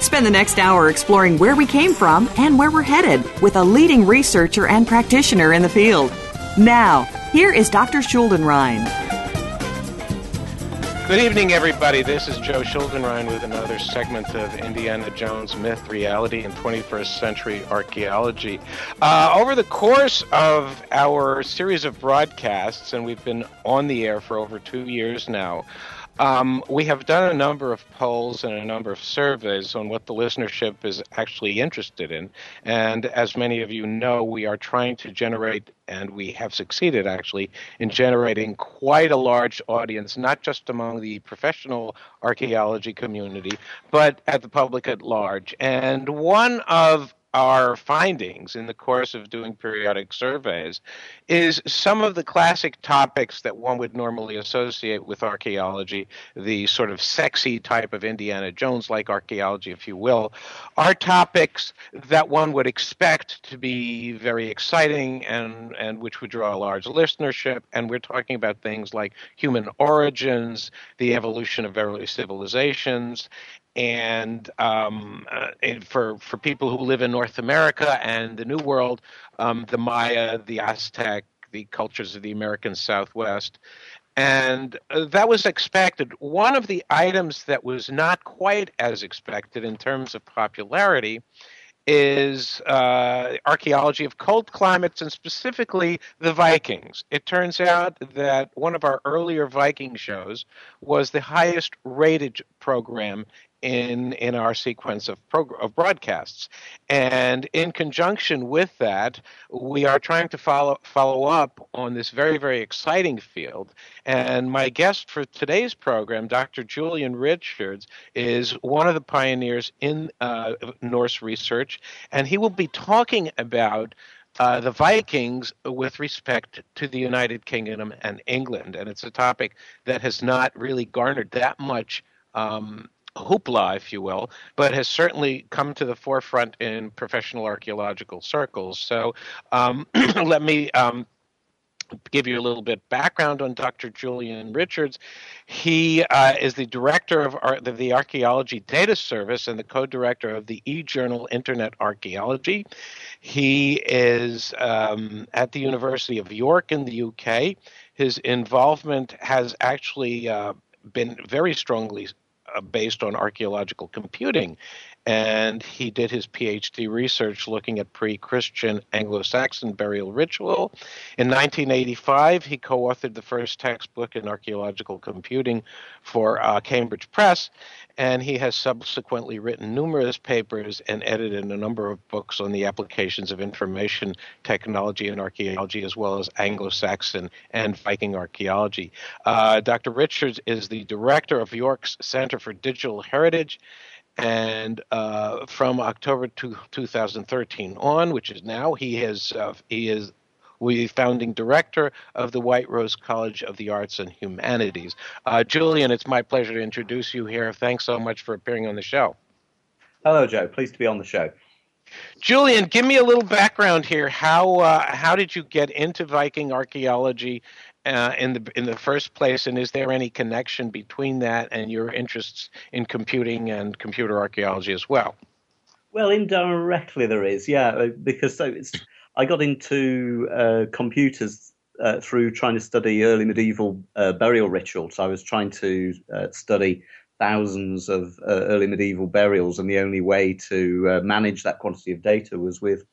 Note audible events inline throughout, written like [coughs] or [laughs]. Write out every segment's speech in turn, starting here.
Spend the next hour exploring where we came from and where we're headed with a leading researcher and practitioner in the field. Now, here is Dr. Schuldenrein. Good evening, everybody. This is Joe Schuldenrein with another segment of Indiana Jones Myth, Reality, and 21st Century Archaeology. Uh, over the course of our series of broadcasts, and we've been on the air for over two years now, um, we have done a number of polls and a number of surveys on what the listenership is actually interested in. And as many of you know, we are trying to generate, and we have succeeded actually, in generating quite a large audience, not just among the professional archaeology community, but at the public at large. And one of our findings in the course of doing periodic surveys is some of the classic topics that one would normally associate with archaeology, the sort of sexy type of Indiana Jones like archaeology, if you will, are topics that one would expect to be very exciting and, and which would draw a large listenership. And we're talking about things like human origins, the evolution of early civilizations, and um, uh, for for people who live in North America and the New World, um, the Maya, the Aztec, the cultures of the American Southwest, and uh, that was expected. One of the items that was not quite as expected in terms of popularity is uh, archaeology of cold climates and specifically the Vikings. It turns out that one of our earlier Viking shows was the highest rated program in in our sequence of prog- of broadcasts. And in conjunction with that, we are trying to follow follow up on this very very exciting field. And my guest for today's program, Dr. Julian Richards, is one of the pioneers in uh, Norse research, and he will be talking about. Uh, the Vikings with respect to the United Kingdom and England. And it's a topic that has not really garnered that much um, hoopla, if you will, but has certainly come to the forefront in professional archaeological circles. So um, [clears throat] let me. Um, give you a little bit background on Dr. Julian Richards. He uh, is the director of Ar- the Archaeology Data Service and the co-director of the eJournal Internet Archaeology. He is um, at the University of York in the UK. His involvement has actually uh, been very strongly Uh, based on archaeological computing. And he did his PhD research looking at pre Christian Anglo Saxon burial ritual. In 1985, he co authored the first textbook in archaeological computing for uh, Cambridge Press and he has subsequently written numerous papers and edited a number of books on the applications of information technology and archaeology, as well as Anglo Saxon and Viking archaeology. Uh, Dr. Richards is the director of York's Center for Digital Heritage. And uh, from October two, 2013 on, which is now, he has uh, he is the founding director of the White Rose College of the Arts and Humanities. Uh, Julian, it's my pleasure to introduce you here. Thanks so much for appearing on the show. Hello, Joe. Pleased to be on the show. Julian, give me a little background here. How uh, how did you get into Viking archaeology uh, in the in the first place, and is there any connection between that and your interests in computing and computer archaeology as well? Well, indirectly there is, yeah, uh, because so it's. I got into uh, computers uh, through trying to study early medieval uh, burial rituals. I was trying to study thousands of early medieval burials, and the only way to manage that quantity of data was with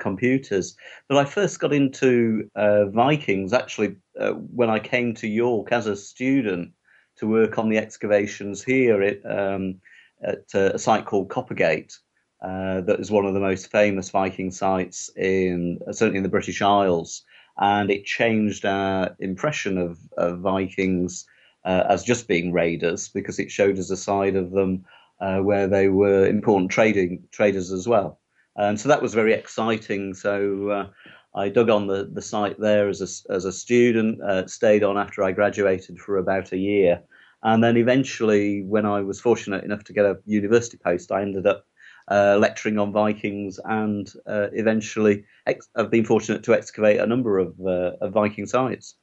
computers. But I first got into Vikings actually when I came to York as a student to work on the excavations here at, um, at a site called Coppergate. Uh, that is one of the most famous Viking sites in certainly in the British Isles, and it changed our impression of, of Vikings uh, as just being raiders because it showed us a side of them uh, where they were important trading traders as well, and so that was very exciting. So. I dug on the, the site there as a, as a student, uh, stayed on after I graduated for about a year. And then eventually, when I was fortunate enough to get a university post, I ended up uh, lecturing on Vikings, and uh, eventually ex- I've been fortunate to excavate a number of, uh, of Viking sites.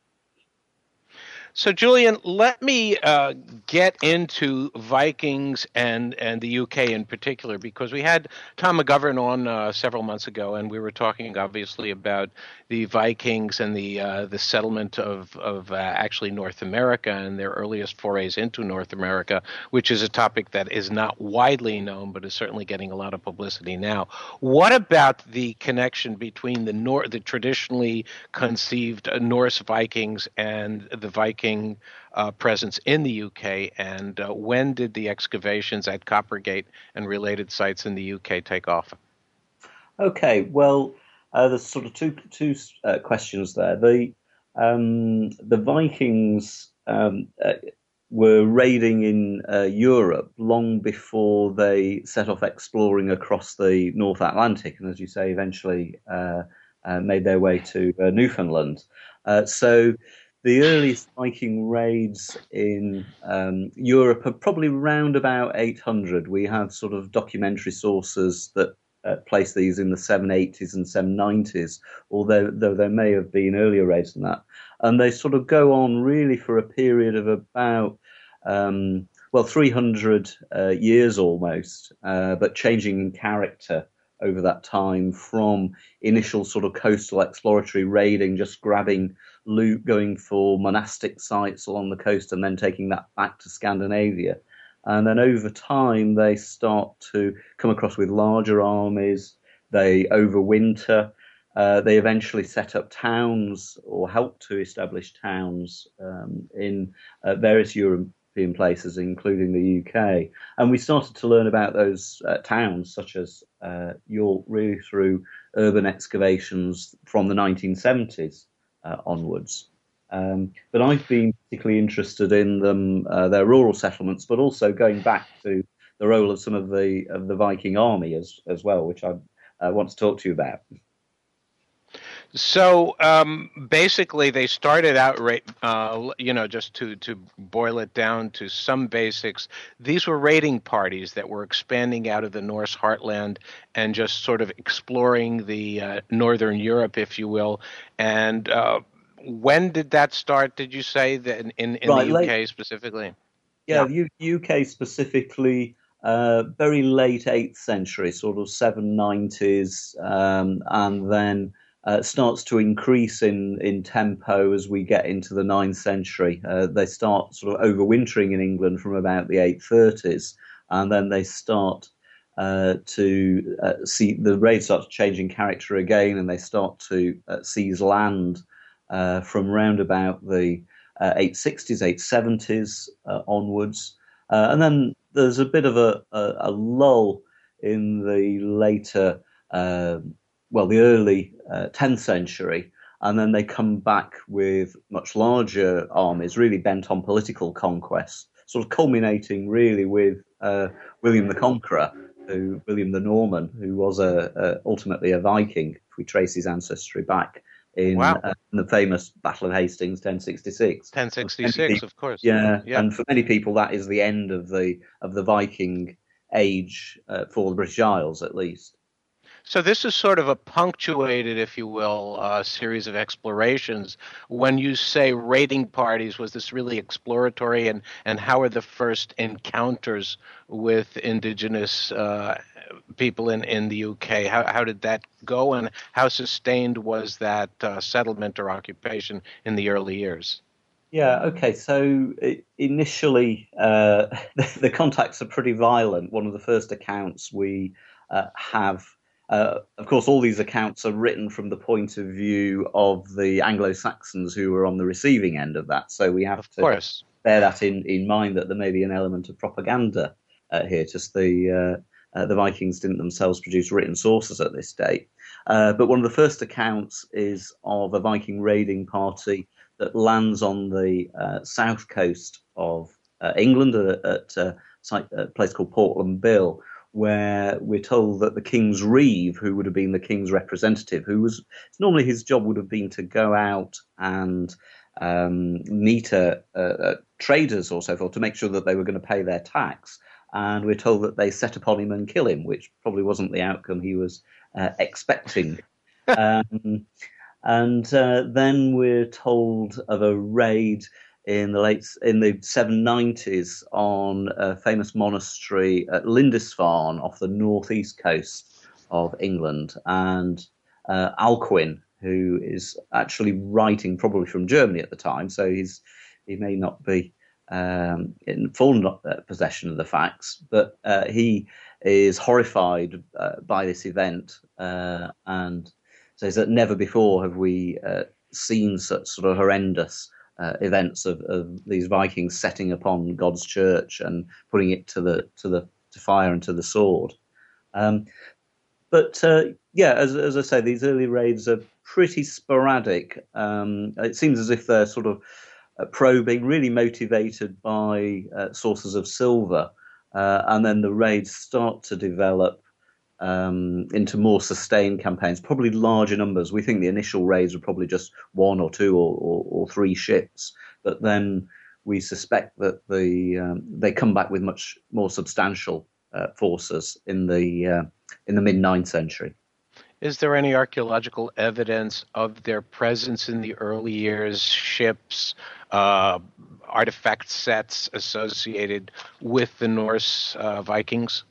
So, Julian, let me uh, get into Vikings and, and the UK in particular, because we had Tom McGovern on uh, several months ago, and we were talking obviously about the Vikings and the uh, the settlement of of uh, actually North America and their earliest forays into North America, which is a topic that is not widely known, but is certainly getting a lot of publicity now. What about the connection between the Nor- the traditionally conceived Norse Vikings and the Uh, presence in the UK, and uh, when did the excavations at Coppergate and related sites in the UK take off? Okay, well. Uh, there's sort of two two uh, questions there. The um, the Vikings um, uh, were raiding in uh, Europe long before they set off exploring across the North Atlantic, and as you say, eventually uh, uh, made their way to Newfoundland. so the earliest Viking raids in um, Europe are probably around about 800. We have sort of documentary sources that uh, place these in the 780s and 790s, although though there may have been earlier raids than that. And they sort of go on really for a period of about um, well 300 uh, years almost, uh, but changing in character over that time from initial sort of coastal exploratory raiding, just grabbing loot, going for monastic sites along the coast, and then taking that back to Scandinavia and then over time, they start to come across with larger armies. They overwinter. Uh, they eventually set up towns or help to establish towns um, in uh, various European places, including the UK. And we started to learn about those uh, towns, such as uh, York, really through urban excavations from the 1970s uh, onwards. Um, but I've been particularly interested in them, uh, their rural settlements, but also going back to the role of some of the of the Viking army as as well, which I uh, want to talk to you about. So um, basically, they started out, uh, you know, just to to boil it down to some basics. These were raiding parties that were expanding out of the Norse heartland and just sort of exploring the uh, northern Europe, if you will, and uh, when did that start? Did you say that in, in, in right, the UK late, specifically? Yeah, yeah. the UK specifically, uh, very late 8th century, sort of 790s, um, and then uh, starts to increase in, in tempo as we get into the 9th century. Uh, they start sort of overwintering in England from about the 830s, and then they start uh, to uh, see the raids start changing character again, and they start to uh, seize land uh, from round about the uh, 860s, 870s uh, onwards. And then there's a bit of a, a, a lull in the later, well, the early 10th uh, century. And then they come back with much larger armies, really bent on political conquest, sort of culminating really with uh, William the Conqueror, who William the Norman, who was a, a, ultimately a Viking, if we trace his ancestry back in, wow. uh, in, the famous Battle of Hastings, 1066. 1066, people, of course. Yeah, yeah, and for many people, that is the end of the of the Viking age uh, for the British Isles, at least. So this is sort of a punctuated, if you will, uh, series of explorations. When you say raiding parties, was this really exploratory, and and how are the first encounters with indigenous uh, people in, in the UK. How, how did that go, and how sustained was that uh, settlement or occupation in the early years? Yeah, okay. So initially, uh, [laughs] the, contacts are pretty violent. One of the first accounts we uh, have, uh, of course, all these accounts are written from the point of view of the Anglo Saxons who were on the receiving end of that. So we have of to course. bear that in, in mind that there may be an element of propaganda uh, here. Just the uh, uh, the Vikings didn't themselves produce written sources at this date. but one of the first accounts is of a Viking raiding party that lands on the uh, south coast of uh, England at, at uh, a place called Portland Bill, where we're told that the King's Reeve, who would have been the King's representative, who was normally his job would have been to go out and um, meet a, a, traders or so forth to make sure that they were going to pay their tax. And we're told that they set upon him and kill him, which probably wasn't the outcome he was uh, expecting. [laughs] um, and uh, then we're told of a raid in the late in the 790s on a famous monastery at Lindisfarne off the northeast coast of England, and uh, Alcuin, who is actually writing probably from Germany at the time, so he's he may not be um, in full uh, possession of the facts, but uh, he is horrified uh, by this event uh, and says that never before have we uh, seen such sort of horrendous uh, events of, of, these Vikings setting upon God's church and putting it to the to the to fire and to the sword. Um, but uh, yeah, as, as I say, these early raids are pretty sporadic. Um, it seems as if they're sort of uh, probing, really motivated by uh, sources of silver, uh, and then the raids start to develop um, into more sustained campaigns, probably larger numbers. We think the initial raids were probably just one or two or, or, or three ships, but then we suspect that the um, they come back with much more substantial uh, forces in the uh, in the mid ninth century. Is there any archaeological evidence of their presence in the early years? Ships, uh, artifact sets associated with the Norse uh, Vikings?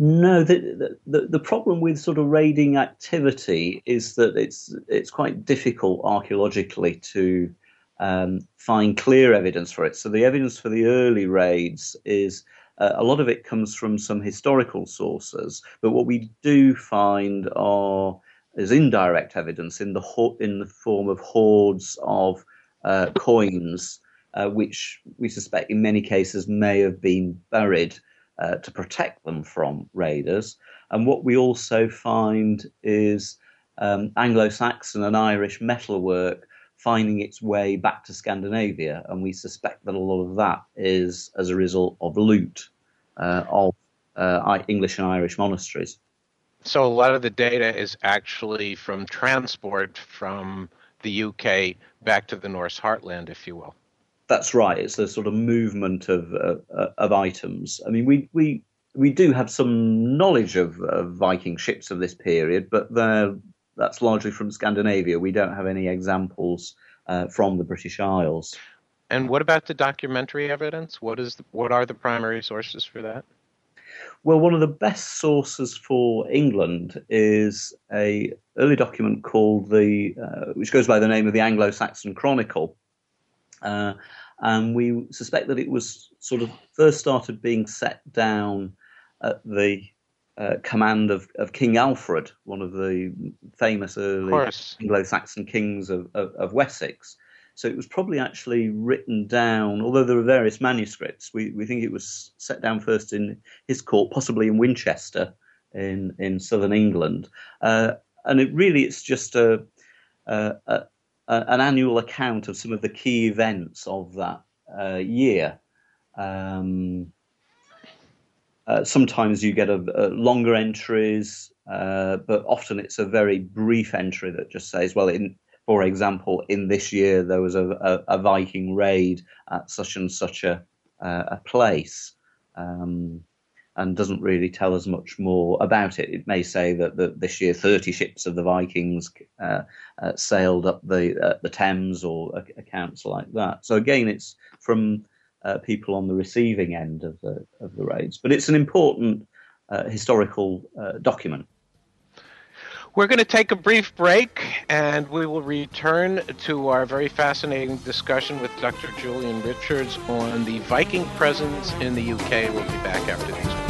No, the, the the problem with sort of raiding activity is that it's it's quite difficult archaeologically to um, find clear evidence for it. So the evidence for the early raids is uh, a lot of it comes from some historical sources, but what we do find are is indirect evidence in the in the form of hoards of uh, coins, uh, which we suspect in many cases may have been buried uh, to protect them from raiders. And what we also find is um, Anglo Saxon and Irish metalwork finding its way back to Scandinavia. And we suspect that a lot of that is as a result of loot uh, of uh, English and Irish monasteries. So a lot of the data is actually from transport from the UK back to the Norse heartland, if you will. That's right. It's a sort of movement of uh, of items. I mean, we we we do have some knowledge of, of Viking ships of this period, but that's largely from Scandinavia. We don't have any examples uh, from the British Isles. And what about the documentary evidence? What is the, what are the primary sources for that? Well, one of the best sources for England is a early document called the, uh, which goes by the name of the Anglo-Saxon Chronicle, uh, and we suspect that it was sort of first started being set down at the uh, command of, of King Alfred, one of the famous early Anglo-Saxon kings of, of, of, Wessex. So it was probably actually written down, although there are various manuscripts. We, we think it was set down first in his court, possibly in Winchester, in in southern England. Uh, and it really it's just a, a, a, an annual account of some of the key events of that uh, year. Um, uh, sometimes you get a, a longer entries, uh, but often it's a very brief entry that just says, well, in, for example, in this year there was a, a, a Viking raid at such and such a, a place. Um, and doesn't really tell us much more about it. It may say that, that this year 30 ships of the Vikings uh, uh, sailed up the uh, the Thames or accounts like that. So again, it's from uh, people on the receiving end of the of the raids, but it's an important uh, historical uh, document. We're going to take a brief break and we will return to our very fascinating discussion with Dr. Julian Richards on the Viking presence in the UK. We'll be back after these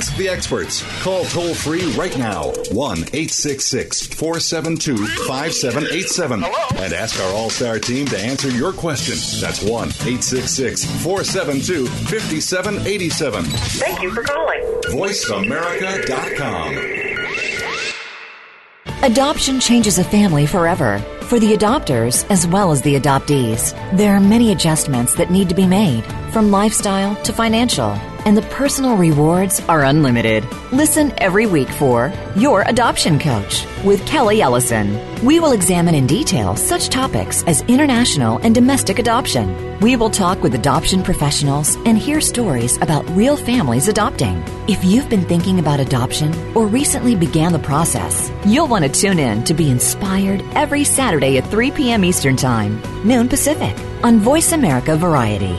Ask the experts. Call toll free right now 1 866 472 5787 and ask our All Star team to answer your question. That's 1 866 472 5787. Thank you for calling. VoiceAmerica.com. Adoption changes a family forever. For the adopters as well as the adoptees, there are many adjustments that need to be made, from lifestyle to financial and the personal rewards are unlimited. Listen every week for Your Adoption Coach with Kelly Ellison. We will examine in detail such topics as international and domestic adoption. We will talk with adoption professionals and hear stories about real families adopting. If you've been thinking about adoption or recently began the process, you'll want to tune in to be inspired every Saturday at 3 p.m. Eastern Time, noon Pacific, on Voice America Variety.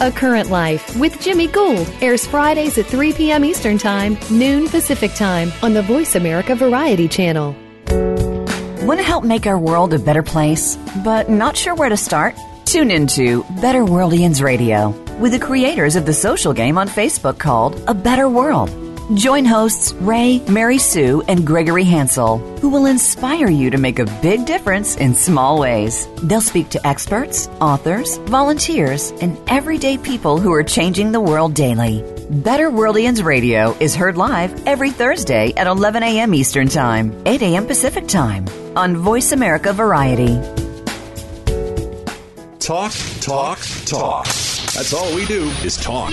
A Current Life with Jimmy Gould airs Fridays at 3 p.m. Eastern Time, noon Pacific Time on the Voice America Variety Channel. Want to help make our world a better place, but not sure where to start? Tune into Better Worldians Radio with the creators of the social game on Facebook called A Better World. Join hosts Ray, Mary Sue, and Gregory Hansel, who will inspire you to make a big difference in small ways. They'll speak to experts, authors, volunteers, and everyday people who are changing the world daily. Better Worldians Radio is heard live every Thursday at 11 a.m. Eastern Time, 8 a.m. Pacific Time on Voice America Variety. Talk, talk, talk. That's all we do is talk.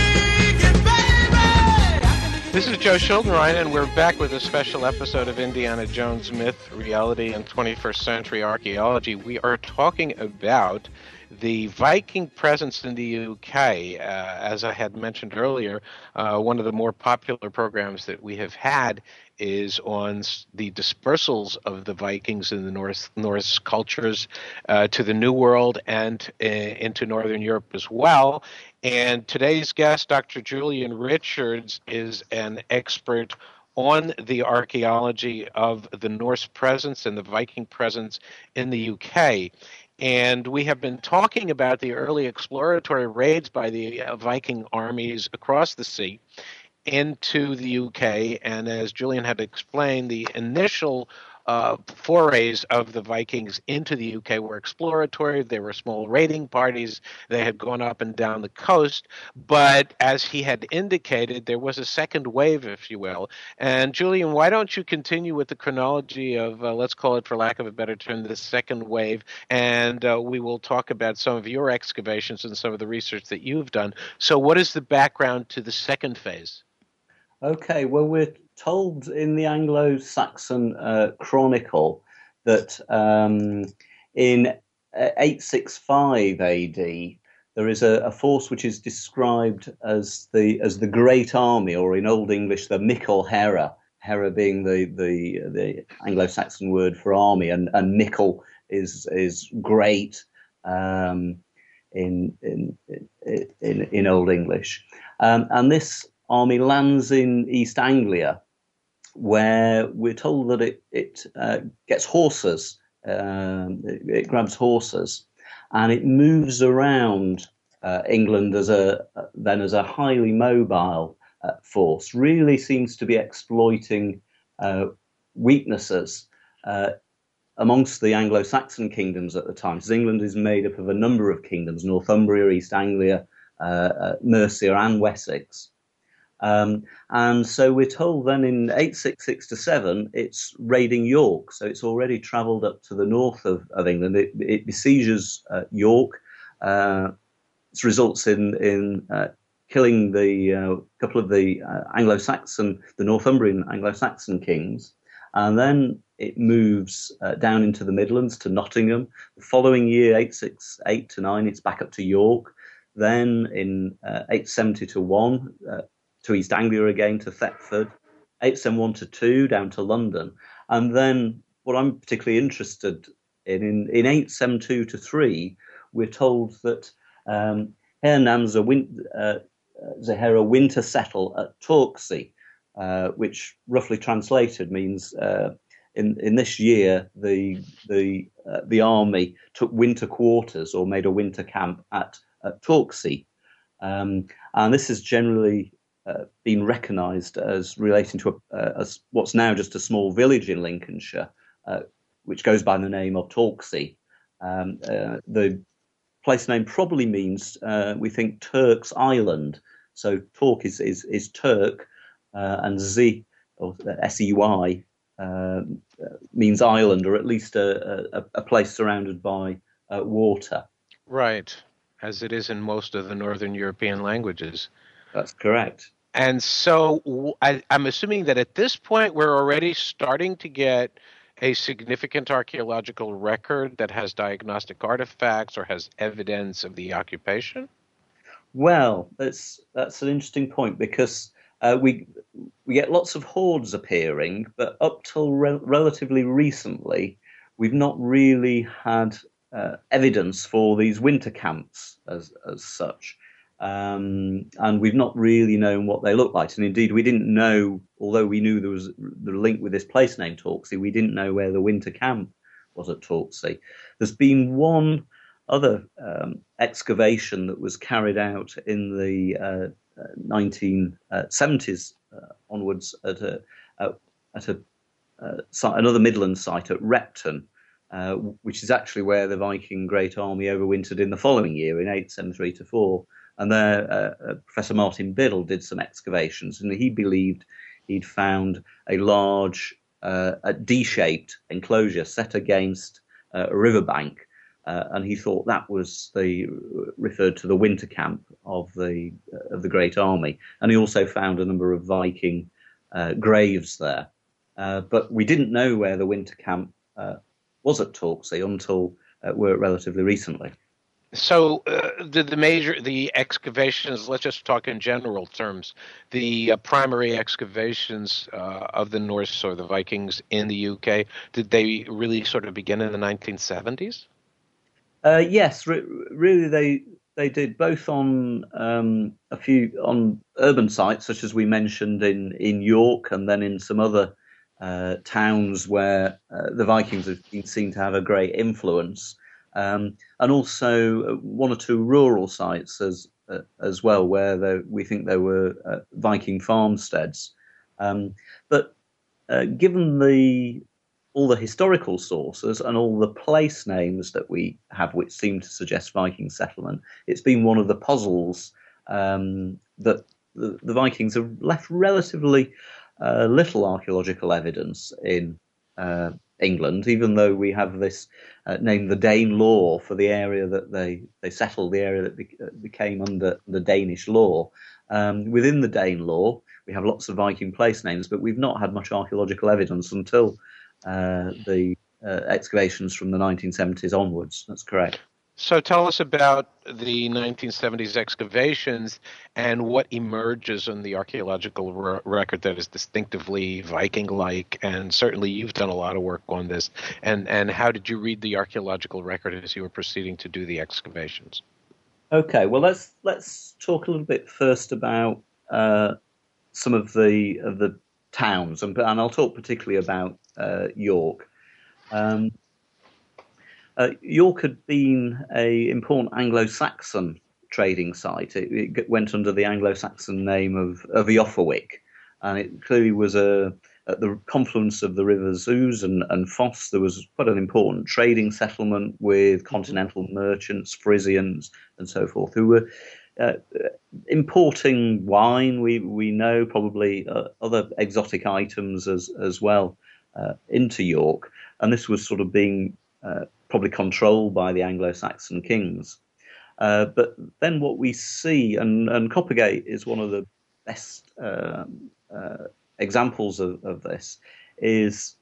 This is Joe Schuldenrein, and we're back with a special episode of Indiana Jones Myth, Reality, and 21st Century Archaeology. We are talking about the Viking presence in the UK. Uh, as I had mentioned earlier, uh, one of the more popular programs that we have had is on the dispersals of the Vikings in the North Norse cultures uh, to the New World and uh, into Northern Europe as well. And today's guest, Dr. Julian Richards, is an expert on the archaeology of the Norse presence and the Viking presence in the UK. And we have been talking about the early exploratory raids by the uh, Viking armies across the sea into the UK. And as Julian had explained, the initial uh, forays of the Vikings into the UK were exploratory. They were small raiding parties. They had gone up and down the coast. But as he had indicated, there was a second wave, if you will. And Julian, why don't you continue with the chronology of, uh, let's call it, for lack of a better term, the second wave? And uh, we will talk about some of your excavations and some of the research that you've done. So, what is the background to the second phase? Okay, well, we're told in the Anglo Saxon uh, Chronicle that um, in uh, 865 AD, there is a, a, force which is described as the as the Great Army, or in Old English, the Mickle Hera. Hera being the, the, the Anglo-Saxon word for army, and, and Mickle is is great. Um, in in in, in Old English, um, and this army lands in East Anglia, where we're told that it it uh, gets horses, um, it, it, grabs horses, and it moves around uh, England as a then as a highly mobile uh, force. Really seems to be exploiting uh, weaknesses uh, amongst the Anglo-Saxon kingdoms at the time. Because England is made up of a number of kingdoms: Northumbria, East Anglia, uh, uh, Mercia, and Wessex. Um, and so we're told then in 866 to 7, it's raiding York. So it's already travelled up to the north of, of England. It, it besieges uh, York. Uh, it results in, in uh, killing the uh, couple of the uh, Anglo-Saxon, the Northumbrian Anglo-Saxon kings. And then it moves uh, down into the Midlands to Nottingham. The following year, 868 to 9, it's back up to York. Then in 870 to 1, to East Anglia again, to Thetford, 871 to 2 down to London. And then what I'm particularly interested in, in, in 872 to 3, we're told that um, Herr Namza win, uh, winter settle at Torksey, uh, which roughly translated means uh, in in this year the the uh, the army took winter quarters or made a winter camp at, at Torksey, um, and this is generally uh, been recognised as relating to a, uh, as what's now just a small village in Lincolnshire, uh, which goes by the name of Torksey. Um, uh, the place name probably means uh, we think Turk's Island. So Tork is is, is Turk, and Z or S E Y means island, or at least a, a, a place surrounded by water. Right, as it is in most of the Northern European languages. That's correct. And so I, am assuming that at this point we're already starting to get a significant archaeological record that has diagnostic artifacts or has evidence of the occupation. Well, that's that's an interesting point because uh, we we get lots of hoards appearing, but up till re- relatively recently, we've not really had uh, evidence for these winter camps as as such. Um, and we've not really known what they look like. And indeed, we didn't know, although we knew there was the link with this place name Torksey, we didn't know where the winter camp was at Torksey. There's been one other um, excavation that was carried out in the uh, 1970s uh, uh, onwards at a, at a uh, another Midland site at Repton. Uh, which is actually where the Viking Great Army overwintered in the following year in 873 to 4. And there, uh, uh, Professor Martin Biddle did some excavations, and he believed he'd found a large uh, a D-shaped enclosure set against uh, a riverbank, uh, and he thought that was the referred to the winter camp of the uh, of the Great Army. And he also found a number of Viking graves there, but we didn't know where the winter camp was at Torksey until relatively recently. So, uh, the, the major the excavations. Let's just talk in general terms. The uh, primary excavations uh, of the Norse or the Vikings in the UK did they really sort of begin in the 1970s? Uh, yes, re- really they they did both on um, a few on urban sites, such as we mentioned in in York, and then in some other uh, towns where uh, the Vikings have been seen to have a great influence um, and also uh, one or two rural sites as uh, as well, where there, we think there were uh, Viking farmsteads. Um, but uh, given the all the historical sources and all the place names that we have, which seem to suggest Viking settlement, it's been one of the puzzles um, that the, the, Vikings have left relatively uh, little archaeological evidence in uh, England, even though we have this uh, named the Danelaw for the area that they, they settled, the area that be, uh, became under the Danish law. Um, within the Danelaw, we have lots of Viking place names, but we've not had much archaeological evidence until uh, the uh, excavations from the 1970s onwards. That's correct. So tell us about the 1970s excavations and what emerges in the archaeological record that is distinctively Viking-like. And certainly you've done a lot of work on this. And and how did you read the archaeological record as you were proceeding to do the excavations? Okay, well let's let's talk a little bit first about uh, some of the of the towns, and, and I'll talk particularly about uh, York. Um, uh, York had been a important Anglo-Saxon trading site. It, it, went under the Anglo-Saxon name of of Eoforwic, and it clearly was a at the confluence of the rivers Ouse and, and Foss, there was quite an important trading settlement with continental merchants, Frisians, and so forth, who were uh, importing wine. We we know probably uh, other exotic items as as well uh, into York, and this was sort of being uh, probably controlled by the Anglo-Saxon kings. Uh, but then what we see, and, and Coppergate is one of the best um, uh, examples of, of this is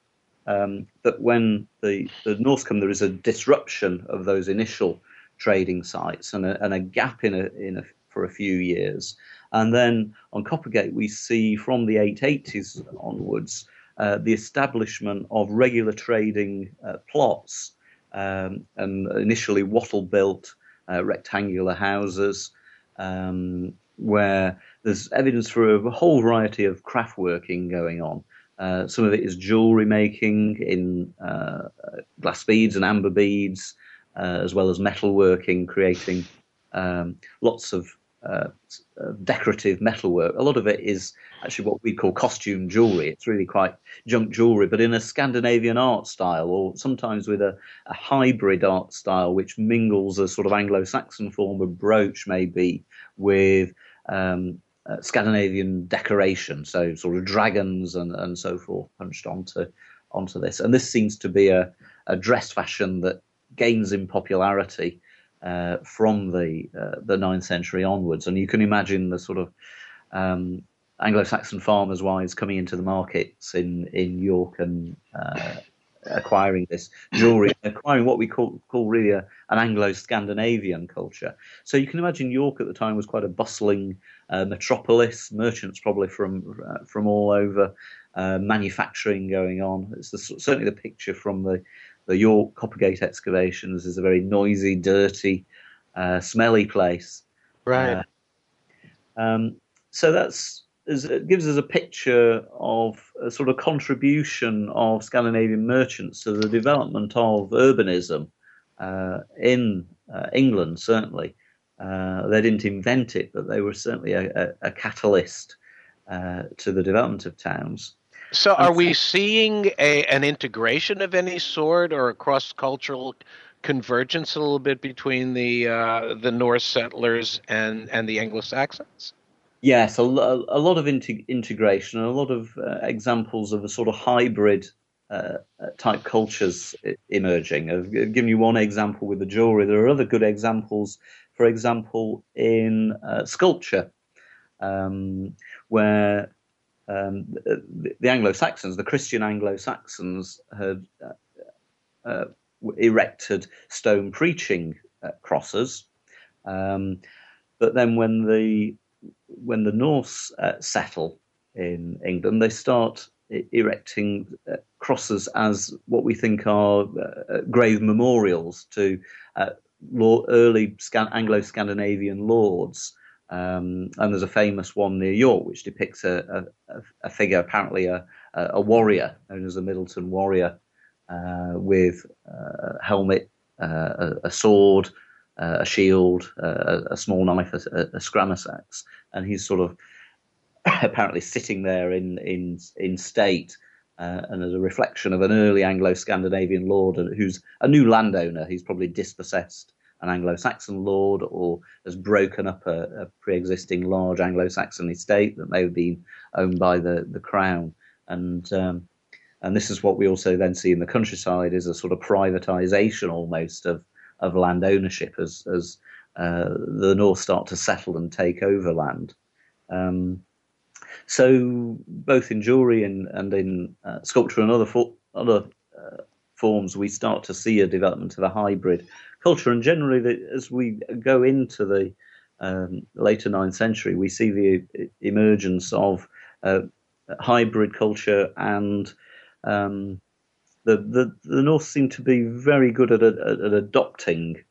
um, that when the, the come, there is a disruption of those initial trading sites and a, and a gap in a, in a, for a few years. And then on Coppergate, we see from the 880s onwards uh, the establishment of regular trading uh, plots um, and initially wattle built uh, rectangular houses um, where there's evidence for a whole variety of craft working going on. Uh, some of it is jewelry making in uh, glass beads and amber beads, uh, as well as metalworking, creating um, lots of uh, decorative metalwork. A lot of it is actually what we call costume jewelry. It's really quite junk jewelry, but in a Scandinavian art style, or sometimes with a, a hybrid art style, which mingles a sort of Anglo-Saxon form of brooch, maybe with um, uh, Scandinavian decoration, so sort of dragons and, and so forth punched onto onto this. And this seems to be a, a dress fashion that gains in popularity uh, from the uh, the ninth century onwards. And you can imagine the sort of um, Anglo-Saxon farmers' wives coming into the markets in in York and uh, acquiring this jewelry, acquiring what we call call really a, an Anglo-Scandinavian culture. So you can imagine York at the time was quite a bustling uh, metropolis, merchants probably from uh, from all over, uh, manufacturing going on. It's the, certainly the picture from the the York Coppergate excavations is a very noisy, dirty, uh, smelly place. Right. Uh, um, so that's it gives us a picture of a sort of contribution of Scandinavian merchants to the development of urbanism uh, in uh, England, certainly. Uh, they didn't invent it, but they were certainly a, a, a catalyst uh, to the development of towns. So, are we seeing a, an integration of any sort or a cross cultural convergence a little bit between the uh, the Norse settlers and, and the Anglo Saxons? Yes, a, a lot of integration, and a lot of uh, examples of a sort of hybrid uh, type cultures emerging. I've given you one example with the jewelry. There are other good examples for example, in uh, sculpture, um, where um, the, the, Anglo Saxons, the Christian Anglo Saxons, had uh, uh, erected stone preaching uh, crosses. Um, but then, when the when the Norse uh, settle in England, they start erecting crosses as what we think are grave memorials to early Anglo-Scandinavian lords. Um, and there's a famous one near York which depicts a, a, a figure, apparently a, a, warrior, known as the Middleton warrior, uh, with uh, a helmet, uh, a, sword, uh, a shield, uh, a, small knife, a, a axe, and he's sort of [coughs] apparently sitting there in in in state, uh, and as a reflection of an early Anglo-Scandinavian lord who's a new landowner. He's probably dispossessed an Anglo-Saxon lord or has broken up a, a pre-existing large Anglo-Saxon estate that may have been owned by the, the crown. And um, and this is what we also then see in the countryside is a sort of privatization almost of, of land ownership as, as uh, the Norse start to settle and take over land. Um, so both in jewelry and, and in uh, sculpture and other for, other uh, forms, we start to see a development of a hybrid culture. And generally, the, as we go into the um, later ninth century, we see the emergence of uh, hybrid culture and um, the, the the Norse seem to be very good at, at, at adopting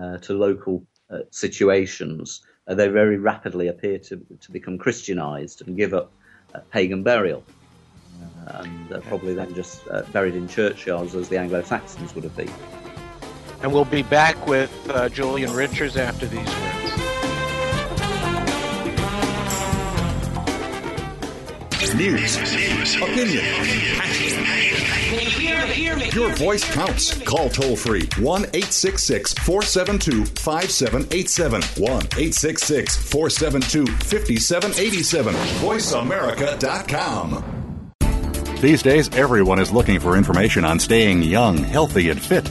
uh, to local uh, situations, uh, they very rapidly appear to, to become Christianized and give up uh, pagan burial. Uh, and probably then just buried in churchyards as the Anglo Saxons would have been. And we'll be back with uh, Julian Richards after these words. News, opinion, your voice counts. Call toll free 1 866 472 5787. 1 866 472 5787. VoiceAmerica.com. These days, everyone is looking for information on staying young, healthy, and fit.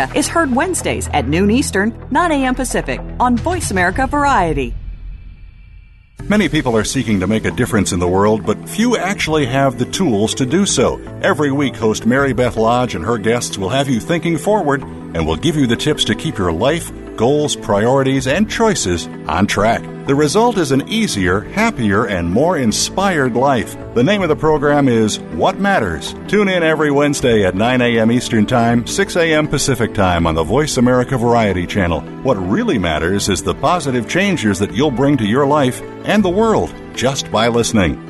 America is heard Wednesdays at noon Eastern, 9 a.m. Pacific on Voice America Variety. Many people are seeking to make a difference in the world, but few actually have the tools to do so. Every week, host Mary Beth Lodge and her guests will have you thinking forward and will give you the tips to keep your life goals, priorities, and choices on track. The result is an easier, happier, and more inspired life. The name of the program is What Matters. Tune in every Wednesday at 9 a.m. Eastern Time, 6 a.m. Pacific Time on the Voice America Variety Channel. What really matters is the positive changes that you'll bring to your life and the world just by listening.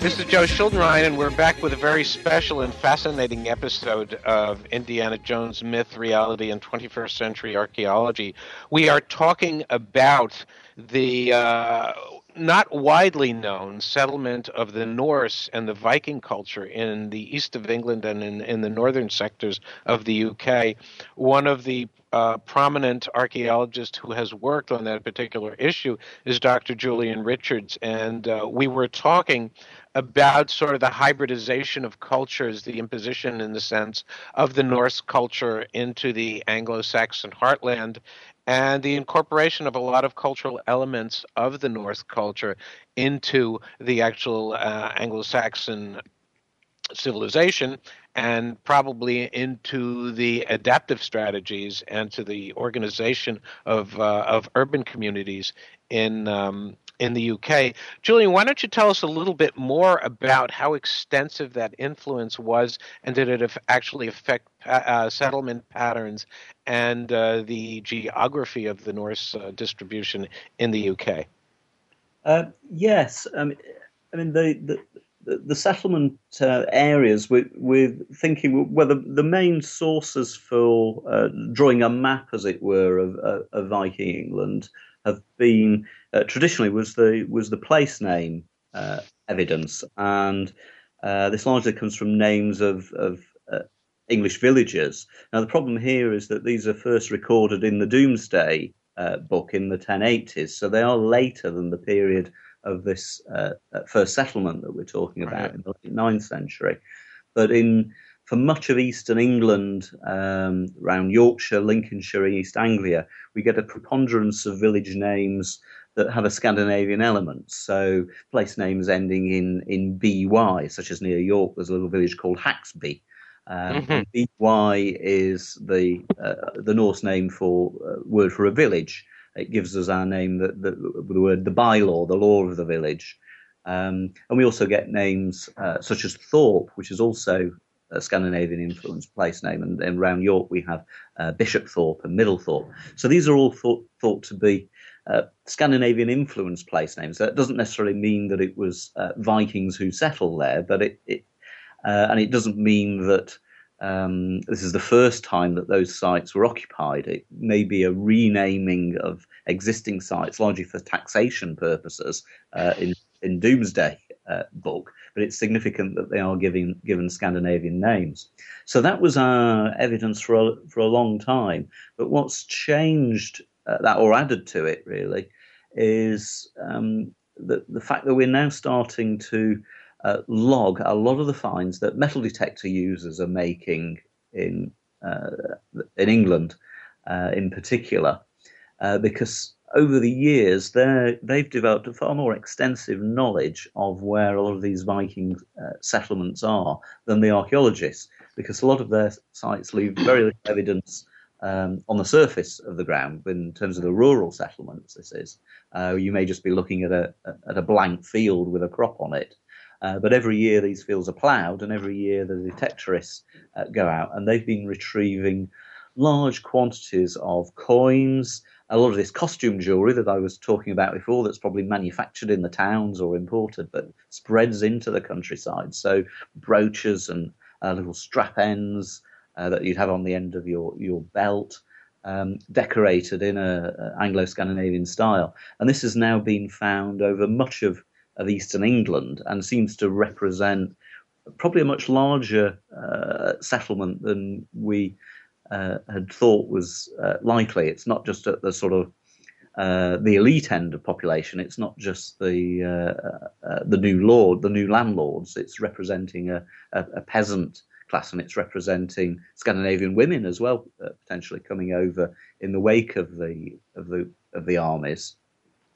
This is Joe Schuldenrein, and we're back with a very special and fascinating episode of Indiana Jones Myth, Reality, and 21st Century Archaeology. We are talking about the uh, not widely known settlement of the Norse and the Viking culture in the east of England and in, in the northern sectors of the UK. One of the uh, prominent archaeologist who has worked on that particular issue is Dr. Julian Richards. And uh, we were talking about sort of the hybridization of cultures, the imposition, in the sense, of the Norse culture into the Anglo Saxon heartland, and the incorporation of a lot of cultural elements of the Norse culture into the actual uh, Anglo Saxon civilization and probably into the adaptive strategies and to the organization of uh, of urban communities in um, in the UK. Julian, why don't you tell us a little bit more about how extensive that influence was, and did it actually affect uh, settlement patterns and uh, the geography of the Norse uh, distribution in the UK? Uh, yes, I mean, I mean the, the the settlement uh, areas, we're, we're, thinking well, the, main sources for uh, drawing a map, as it were, of, of Viking England have been uh, traditionally was the was the place name uh, evidence, and uh, this largely comes from names of of uh, English villages. Now the problem here is that these are first recorded in the Domesday uh, book in the 1080s, so they are later than the period of this uh, first settlement that we're talking about right. in the late ninth century. But in for much of eastern England, um, around Yorkshire, Lincolnshire, and East Anglia, we get a preponderance of village names that have a Scandinavian element. So place names ending in, in by, such as near York, there's a little village called Haxby. Um, mm-hmm. By is the uh, the Norse name for uh, word for a village. It gives us our name, the, the, the word the bylaw, the law of the village. Um, and we also get names uh, such as Thorpe, which is also a Scandinavian influenced place name. And, and around York, we have uh, Bishopthorpe and Middlethorpe. So these are all thought, thought to be uh, Scandinavian influence place names. That doesn't necessarily mean that it was uh, Vikings who settled there, but it, it uh, and it doesn't mean that um, this is the first time that those sites were occupied. It may be a renaming of existing sites, largely for taxation purposes, uh, in in Domesday uh, book, but it's significant that they are giving, given Scandinavian names. So that was our evidence for a, for a long time. But what's changed uh, that or added to it really is um, the, the fact that we're now starting to uh, log a lot of the finds that metal detector users are making in uh, in England, uh, in particular, uh, because over the years, they've developed a far more extensive knowledge of where a lot of these Viking uh, settlements are than the archaeologists, because a lot of their sites leave very little evidence um, on the surface of the ground in terms of the rural settlements. This is, uh, you may just be looking at a at a blank field with a crop on it. Uh, but every year these fields are ploughed, and every year the detectorists uh, go out, and they've been retrieving large quantities of coins, a lot of this costume jewelry that I was talking about before that's probably manufactured in the towns or imported, but spreads into the countryside. So brooches and uh, little strap ends uh, that you'd have on the end of your, your belt. Um, decorated in a, a, Anglo-Scandinavian style, and this has now been found over much of, of eastern England and seems to represent probably a much larger uh, settlement than we uh, had thought was uh, likely. It's not just at the sort of uh, the elite end of population. It's not just the uh, the new lord, the new landlords. It's representing a, a, a, peasant class, and it's representing Scandinavian women as well, uh, potentially coming over in the wake of the of the of the armies.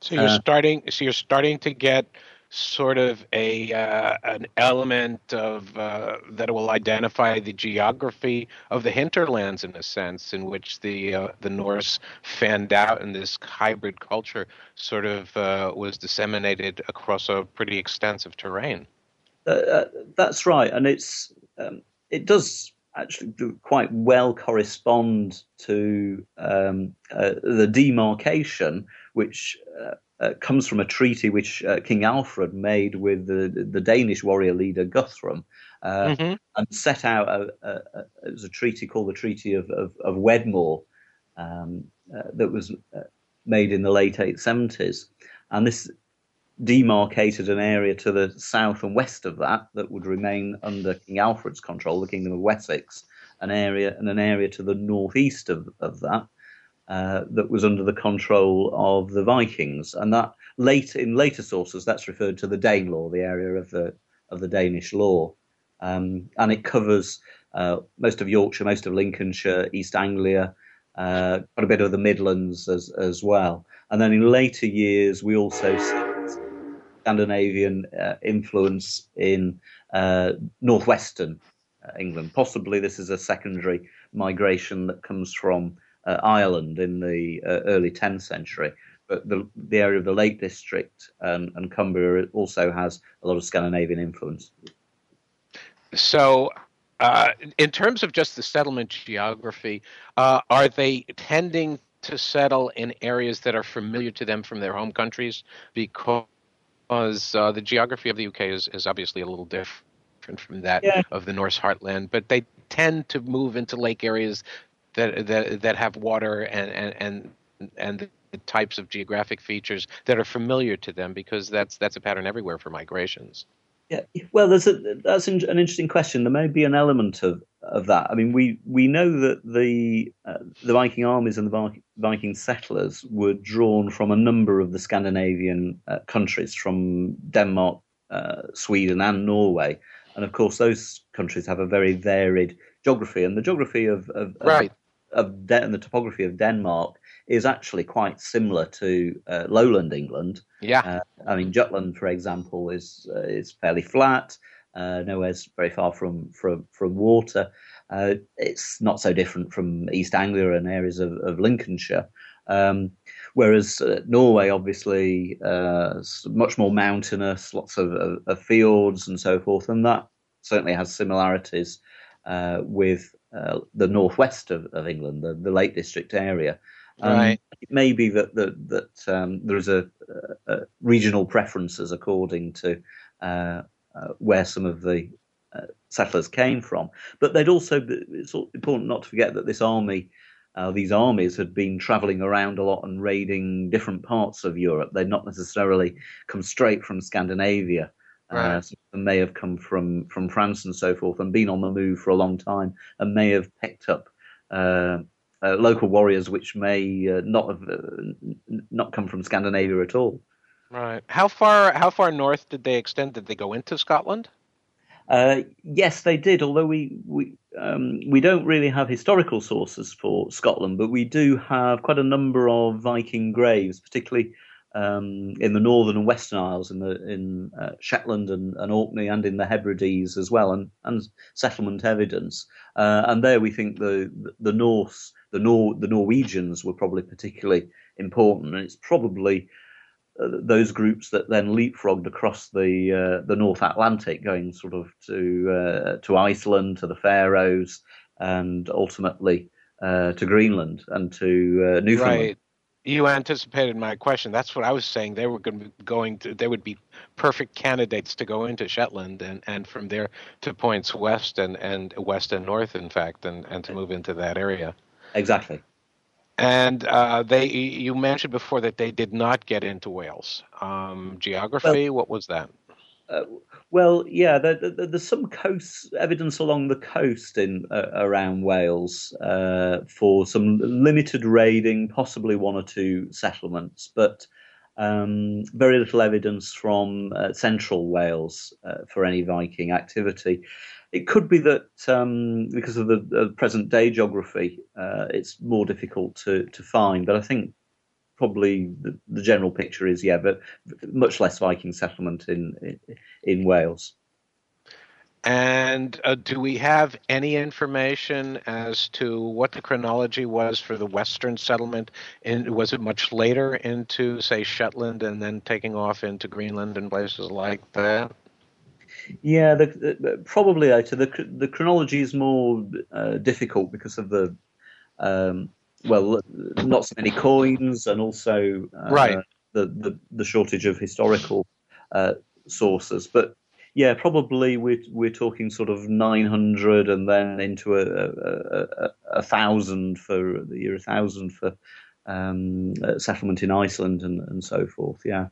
So you're starting. So you're starting to get sort of a uh, an element of uh, that will identify the geography of the hinterlands in a sense in which the uh, the Norse fanned out and this hybrid culture sort of uh, was disseminated across a pretty extensive terrain. Uh, uh, that's right, and it's um, it does actually do quite well correspond to um, the demarcation which uh, comes from a treaty which uh, King Alfred made with the, the Danish warrior leader Guthrum, uh, mm-hmm. and set out a, a, a, it was a treaty called the Treaty of, of, of Wedmore um, uh, that was uh, made in the late 870s, and this demarcated an area to the south and west of that that would remain under King Alfred's control, the Kingdom of Wessex, an area and an area to the northeast of, of that uh, that was under the control of the Vikings, and that late in later sources that's referred to the Danelaw, the area of the of the Danish law, um, and it covers uh, most of Yorkshire, most of Lincolnshire, East Anglia, uh, quite a bit of the Midlands as as well. And then in later years, we also see Scandinavian uh, influence in uh, northwestern England. Possibly this is a secondary migration that comes from uh, Ireland in the uh, early 10th century. But the, the area of the Lake District and, and Cumbria also has a lot of Scandinavian influence. So, uh, in terms of just the settlement geography, uh, are they tending to settle in areas that are familiar to them from their home countries? Because uh, the geography of the UK is, is obviously a little different from that yeah. of the Norse heartland, but they tend to move into lake areas that that that have water and and and, and the types of geographic features that are familiar to them because that's that's a pattern everywhere for migrations. Yeah, well, there's a, that's an interesting question. There may be an element of, of that. I mean, we, we know that the uh, the Viking armies and the Viking settlers were drawn from a number of the Scandinavian uh, countries, from Denmark, uh, Sweden, and Norway. and of course those countries have a very varied geography, and the geography of, of, right. of, of De- and the topography of Denmark is actually quite similar to uh, lowland England. Yeah, uh, I mean Jutland, for example, is uh, is fairly flat. Uh, nowhere's very far from from from water. Uh, it's not so different from East Anglia and areas of, of Lincolnshire. Um, whereas uh, Norway, obviously, uh, much more mountainous, lots of, of, of, fjords and so forth, and that certainly has similarities uh, with uh, the northwest of, of England, the, the, Lake District area. Um, right. It may be that that, that um, there is a, a, regional preferences according to uh, where some of the settlers came from, but they'd also. It's important not to forget that this army uh, these armies had been traveling around a lot and raiding different parts of Europe. They'd not necessarily come straight from Scandinavia. Uh, right. Uh, some may have come from, from France and so forth and been on the move for a long time and may have picked up uh, uh, local warriors which may uh, not have not come from Scandinavia at all. Right. How far how far north did they extend? Did they go into Scotland? Uh, yes, they did. Although we we um, we don't really have historical sources for Scotland, but we do have quite a number of Viking graves, particularly um, in the northern and western Isles, in the in uh, Shetland and, and, Orkney, and in the Hebrides as well, and, and settlement evidence. Uh, and there, we think the the Norse, the Nor the Norwegians were probably particularly important, and it's probably those groups that then leapfrogged across the uh, the North Atlantic, going sort of to uh, to Iceland, to the Faroes, and ultimately uh, to Greenland and to uh, Newfoundland. Right. You anticipated my question. That's what I was saying. They were going to be going to. They would be perfect candidates to go into Shetland, and, and from there to points west and, and west and north, in fact, and, and to move into that area. Exactly. And uh, they, you mentioned before that they did not get into Wales. Um, geography, well, what was that? Uh, well, yeah, there, there, there's some coast evidence along the coast in uh, around Wales uh, for some limited raiding, possibly one or two settlements, but um, very little evidence from uh, central Wales uh, for any Viking activity. It could be that um, because of the, present day geography, uh, it's more difficult to, to find. But I think probably the, the, general picture is yeah, but much less Viking settlement in in, in Wales. And uh, do we have any information as to what the chronology was for the Western settlement? And was it much later into, say, Shetland and then taking off into Greenland and places like that? Yeah, the, the, probably later. The the chronology is more uh, difficult because of the um, well, not so many coins, and also uh, right. the, the the shortage of historical uh, sources. But yeah, probably we're we're talking sort of 900 and then into a a, a, a thousand for the year 1000 for um, settlement in Iceland and, and so forth. Yeah.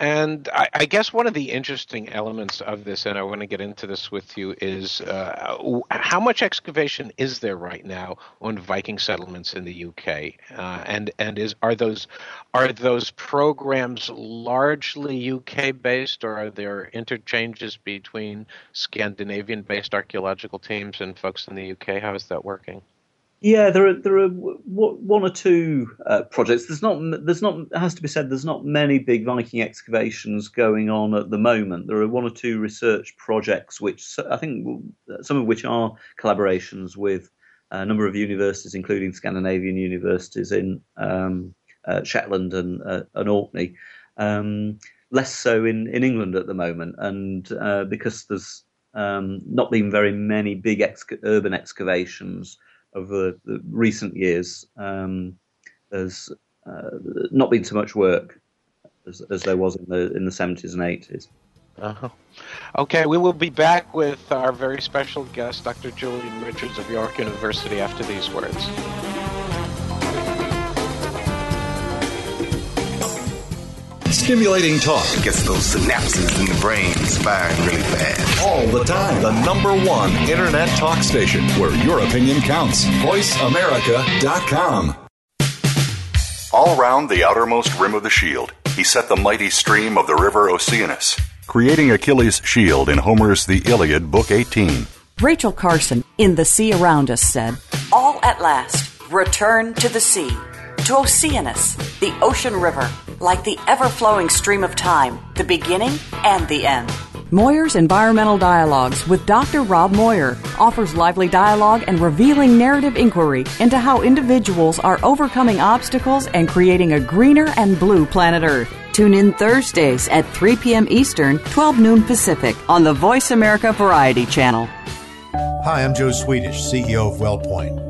And I, I, guess one of the interesting elements of this, and I want to get into this with you, is uh, how much excavation is there right now on Viking settlements in the UK, uh, and and is are those are those programs largely UK based, or are there interchanges between Scandinavian based archaeological teams and folks in the UK? How is that working? Yeah, there are there are one or two uh, projects. There's not there's not it has to be said there's not many big Viking excavations going on at the moment. There are one or two research projects which I think some of which are collaborations with a number of universities, including Scandinavian universities in um, uh, Shetland and, uh, and Orkney. Um, less so in, in England at the moment, and uh, because there's um, not been very many big ex- urban excavations over the recent years, um, there's uh, not been so much work as, as, there was in the in the 70s and 80s. Uh-huh. Okay, we will be back with our very special guest, Dr. Julian Richards of York University, after these words. Stimulating talk gets those synapses in the brain firing really fast. All the time. The number one internet talk station where your opinion counts. VoiceAmerica.com. All round the outermost rim of the shield, he set the mighty stream of the river Oceanus creating Achilles' shield in Homer's The Iliad, Book 18. Rachel Carson in The Sea Around Us said, All at last, return to the sea, to Oceanus, the ocean river, like the ever flowing stream of time, the beginning and the end. Moyer's Environmental Dialogues with Dr. Rob Moyer offers lively dialogue and revealing narrative inquiry into how individuals are overcoming obstacles and creating a greener and blue planet Earth. Tune in Thursdays at 3 p.m. Eastern, 12 noon Pacific on the Voice America Variety Channel. Hi, I'm Joe Swedish, CEO of WellPoint.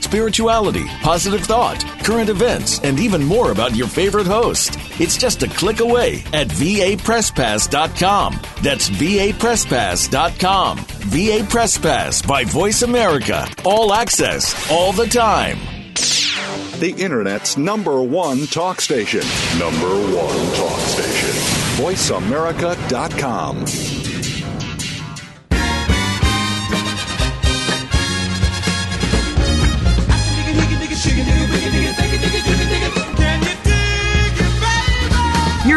spirituality, positive thought, current events, and even more about your favorite host. It's just a click away at vapresspass.com. That's vapresspass.com. VA Press Pass by Voice America. All access, all the time. The Internet's number one talk station. Number one talk station. VoiceAmerica.com.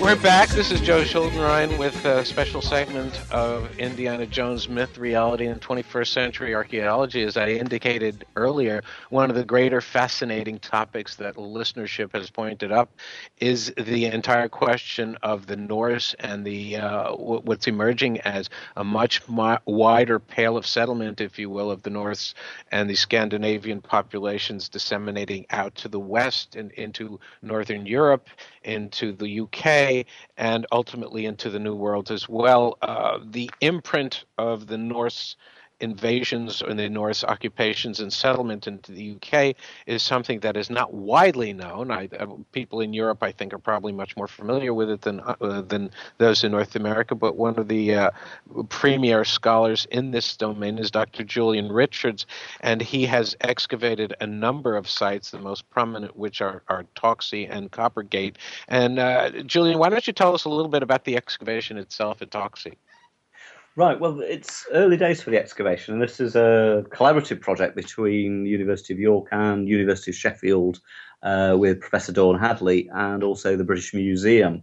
We're back. This is Joe Schuldenrein with a special segment of Indiana Jones Myth, Reality, and 21st Century Archaeology. As I indicated earlier, one of the greater fascinating topics that listenership has pointed up is the entire question of the Norse and the uh, what's emerging as a much wider pale of settlement, if you will, of the Norse and the Scandinavian populations disseminating out to the west and into northern Europe, into the UK and ultimately into the New World as well. Uh, the imprint of the Norse invasions and the Norse occupations and settlement into the UK is something that is not widely known. I, uh, people in Europe, I think, are probably much more familiar with it than uh, than those in North America. But one of the uh, premier scholars in this domain is Dr. Julian Richards, and he has excavated a number of sites, the most prominent which are, are Torksey and Coppergate. And uh, Julian, why don't you tell us a little bit about the excavation itself at Torksey? Right. Well, it's early days for the excavation, and this is a collaborative project between University of York and University of Sheffield, uh, with Professor Dawn Hadley and also the British Museum,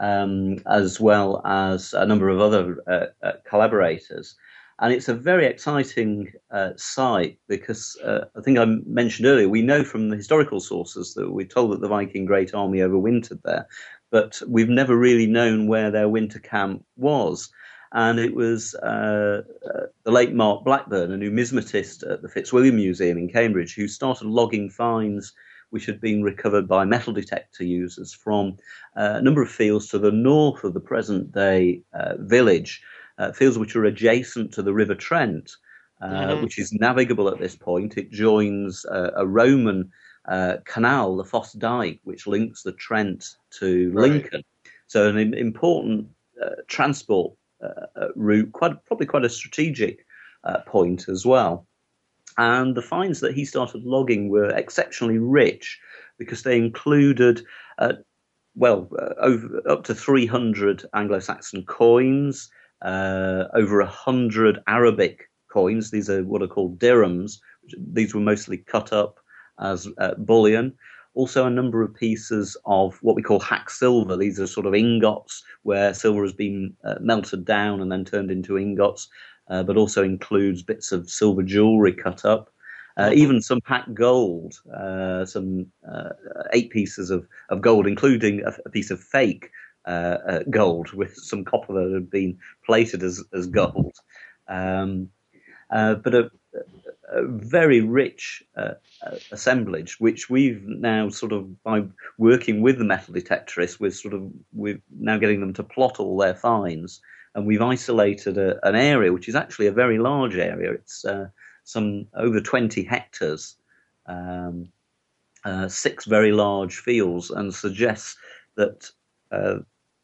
um, as well as a number of other uh, uh, collaborators. And it's a very exciting uh, site because uh, I think I mentioned earlier, we know from the historical sources that we're told that the Viking Great Army overwintered there, but we've never really known where their winter camp was and it was uh, uh, the late Mark Blackburn, a numismatist at the Fitzwilliam Museum in Cambridge, who started logging finds which had been recovered by metal detector users from uh, a number of fields to the north of the present day uh, village, uh, fields which are adjacent to the River Trent. Uh, mm-hmm. Which is navigable at this point. It joins a Roman canal, the Fosse Dyke, which links the Trent to right. Lincoln. So, an important transport route, quite probably quite a strategic uh, point as well. And the finds that he started logging were exceptionally rich because they included, uh, well, uh, over up to 300 Anglo-Saxon coins, uh, over 100 Arabic coins. These are what are called dirhams. These were mostly cut up as uh, bullion also a number of pieces of what we call hack silver. These are sort of ingots where silver has been uh, melted down and then turned into ingots, uh, but also includes bits of silver jewelry cut up. Uh, mm-hmm. Even some hacked gold, uh, some uh, eight pieces of, of gold, including a, a piece of fake uh, uh, gold with some copper that had been plated as, as gold. Um, but a, a, very rich assemblage, which we've now sort of by working with the metal detectorists, we're sort of we're now getting them to plot all their finds and we've isolated a, an area which is actually a very large area. It's uh, some over 20 hectares, um, uh, six very large fields, and suggests that uh,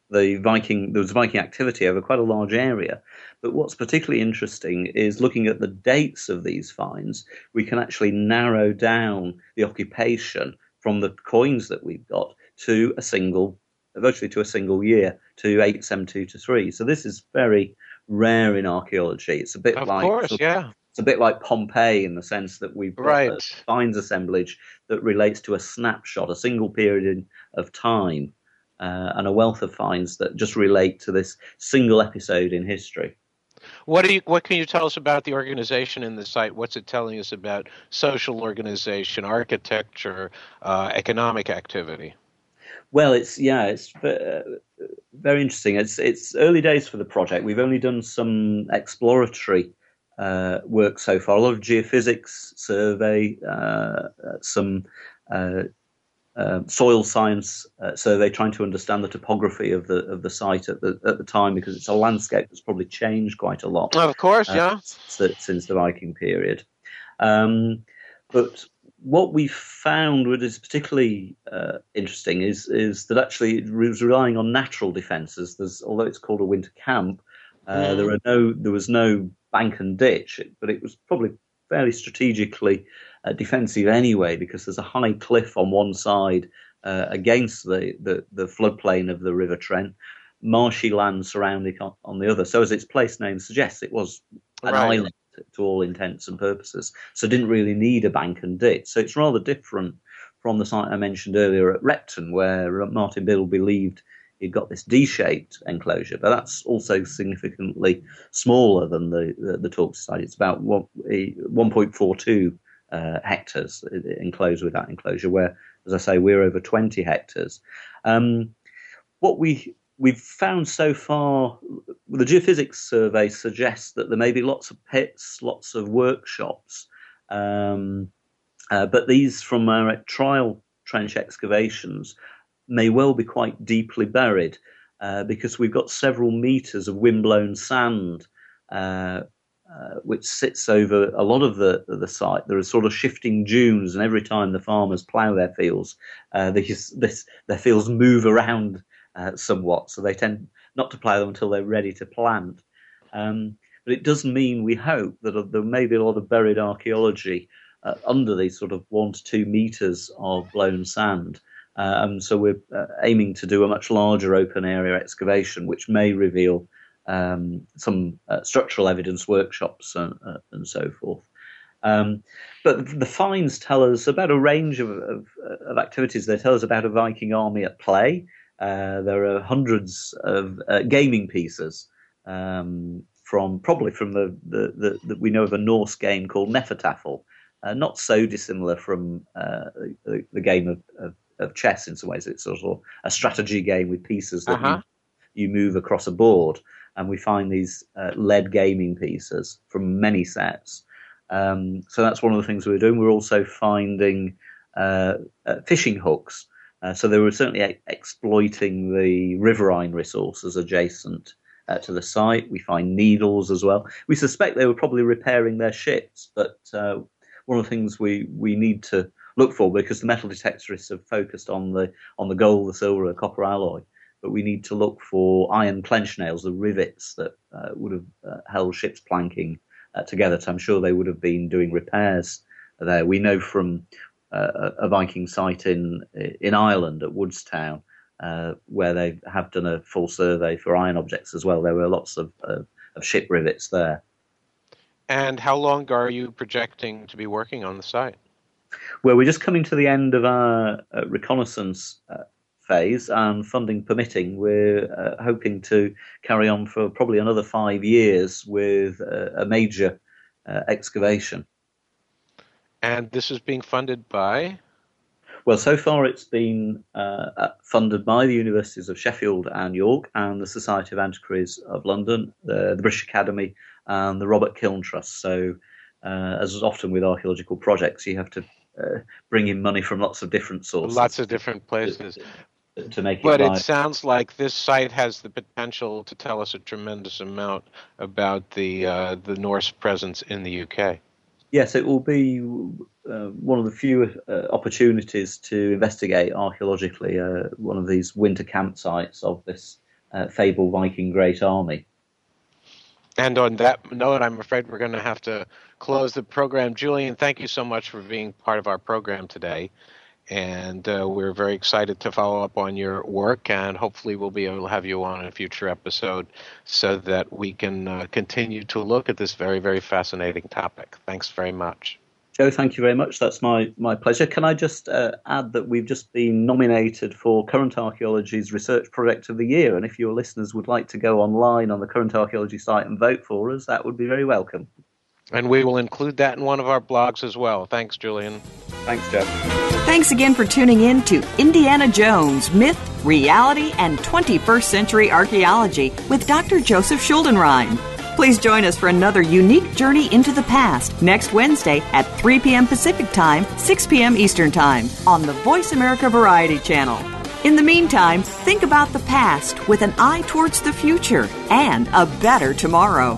the Viking there was Viking activity over quite a large area. But what's particularly interesting is looking at the dates of these finds. We can actually narrow down the occupation from the coins that we've got to a single virtually to a single year to 872 to 3. So this is very rare in archaeology. It's a bit of like course, yeah. It's a bit like Pompeii in the sense that we've got right. a finds assemblage that relates to a snapshot, a single period of time, uh, and a wealth of finds that just relate to this single episode in history. What do you? What can you tell us about the organization in the site? What's it telling us about social organization, architecture, uh, economic activity? Well, it's yeah, it's uh, very interesting. It's it's early days for the project. We've only done some exploratory uh, work so far. A lot of geophysics survey, uh, some uh, uh, soil science uh, survey, trying to understand the topography of the of the site at the at the time because it's a landscape that's probably changed quite a lot. Of course, yeah, since, since the Viking period. Um, but what we found, what is particularly uh, interesting, is is that actually it was relying on natural defences. There's, although it's called a winter camp, uh, mm. there are no, there was no bank and ditch, but it was probably fairly strategically uh, defensive anyway, because there's a high cliff on one side uh, against the, the, the floodplain of the River Trent, marshy land surrounding on, on, the other. So, as its place name suggests, it was an right. island to all intents and purposes. So didn't really need a bank and ditch. So it's rather different from the site I mentioned earlier at Repton, where Martin Biddle believed he'd got this D-shaped enclosure, but that's also significantly smaller than the the, the site. It's about 1.42 uh, hectares enclosed with that enclosure, where, as I say, we're over 20 hectares. Um, what we we've found so far, the geophysics survey suggests that there may be lots of pits, lots of workshops, um, uh, but these from our trial trench excavations may well be quite deeply buried uh, because we've got several meters of windblown sand. Uh, uh, which sits over a lot of the the site. There are sort of shifting dunes, and every time the farmers plough their fields, uh, these, this, their fields move around uh, somewhat, so they tend not to plough them until they're ready to plant. Um, but it does mean we hope that there may be a lot of buried archaeology uh, under these sort of one to two meters of blown sand. Um, so we're aiming to do a much larger open area excavation, which may reveal um, some uh, structural evidence workshops and, uh, and so forth. Um, but the finds tell us about a range of, of, of, activities. They tell us about a Viking army at play. Uh, there are hundreds of uh, gaming pieces um, from probably from the, the, the, we know of a Norse game called Hnefatafl, uh, not so dissimilar from uh, the, the, game of, of, of, chess in some ways. It's sort of a strategy game with pieces that uh-huh. you, you, move across a board, and we find these uh, lead gaming pieces from many sets. Um, so that's one of the things we're doing. We're also finding uh, fishing hooks uh, so they were certainly exploiting the riverine resources adjacent uh, to the site. We find needles as well. We suspect they were probably repairing their ships, but uh, one of the things we, we need to look for because the metal detectorists have focused on the on the gold, the silver, the copper alloy, but we need to look for iron clench nails, the rivets that uh, would have uh, held ships planking uh, together. So I'm sure they would have been doing repairs there. We know from uh, a Viking site in in Ireland at Woodstown, uh, where they have done a full survey for iron objects as well. There were lots of, of, of ship rivets there. And how long are you projecting to be working on the site? Well, we're just coming to the end of our uh, reconnaissance uh, phase, and funding permitting, we're uh, hoping to carry on for probably another five years with a major uh, excavation. And this is being funded by? Well, so far it's been uh, uh, funded by the universities of Sheffield and York and the Society of Antiquaries of London, the British Academy, and the Robert Kiln Trust. So, uh, as is often with archaeological projects, you have to uh, bring in money from lots of different sources. Lots of different places. To, to make it but viable. it sounds like this site has the potential to tell us a tremendous amount about the uh, the Norse presence in the UK. Yes, it will be uh, one of the few uh, opportunities to investigate archaeologically uh, one of these winter campsites of this uh, fabled Viking Great Army. And on that note, I'm afraid we're going to have to close the program. Julian, thank you so much for being part of our program today. And uh, we're very excited to follow up on your work, and hopefully, we'll be able to have you on in a future episode so that we can uh, continue to look at this very, very fascinating topic. Thanks very much. Joe, thank you very much. That's my, my pleasure. Can I just uh, add that we've just been nominated for Current Archaeology's Research Project of the Year, and if your listeners would like to go online on the Current Archaeology site and vote for us, that would be very welcome. And we will include that in one of our blogs as well. Thanks, Julian. Thanks, Jeff. Thanks again for tuning in to Indiana Jones Myth, Reality, and 21st Century Archaeology with Dr. Joseph Schuldenrein. Please join us for another unique journey into the past next Wednesday at 3 p.m. Pacific Time, 6 p.m. Eastern Time on the Voice America Variety Channel. In the meantime, think about the past with an eye towards the future and a better tomorrow.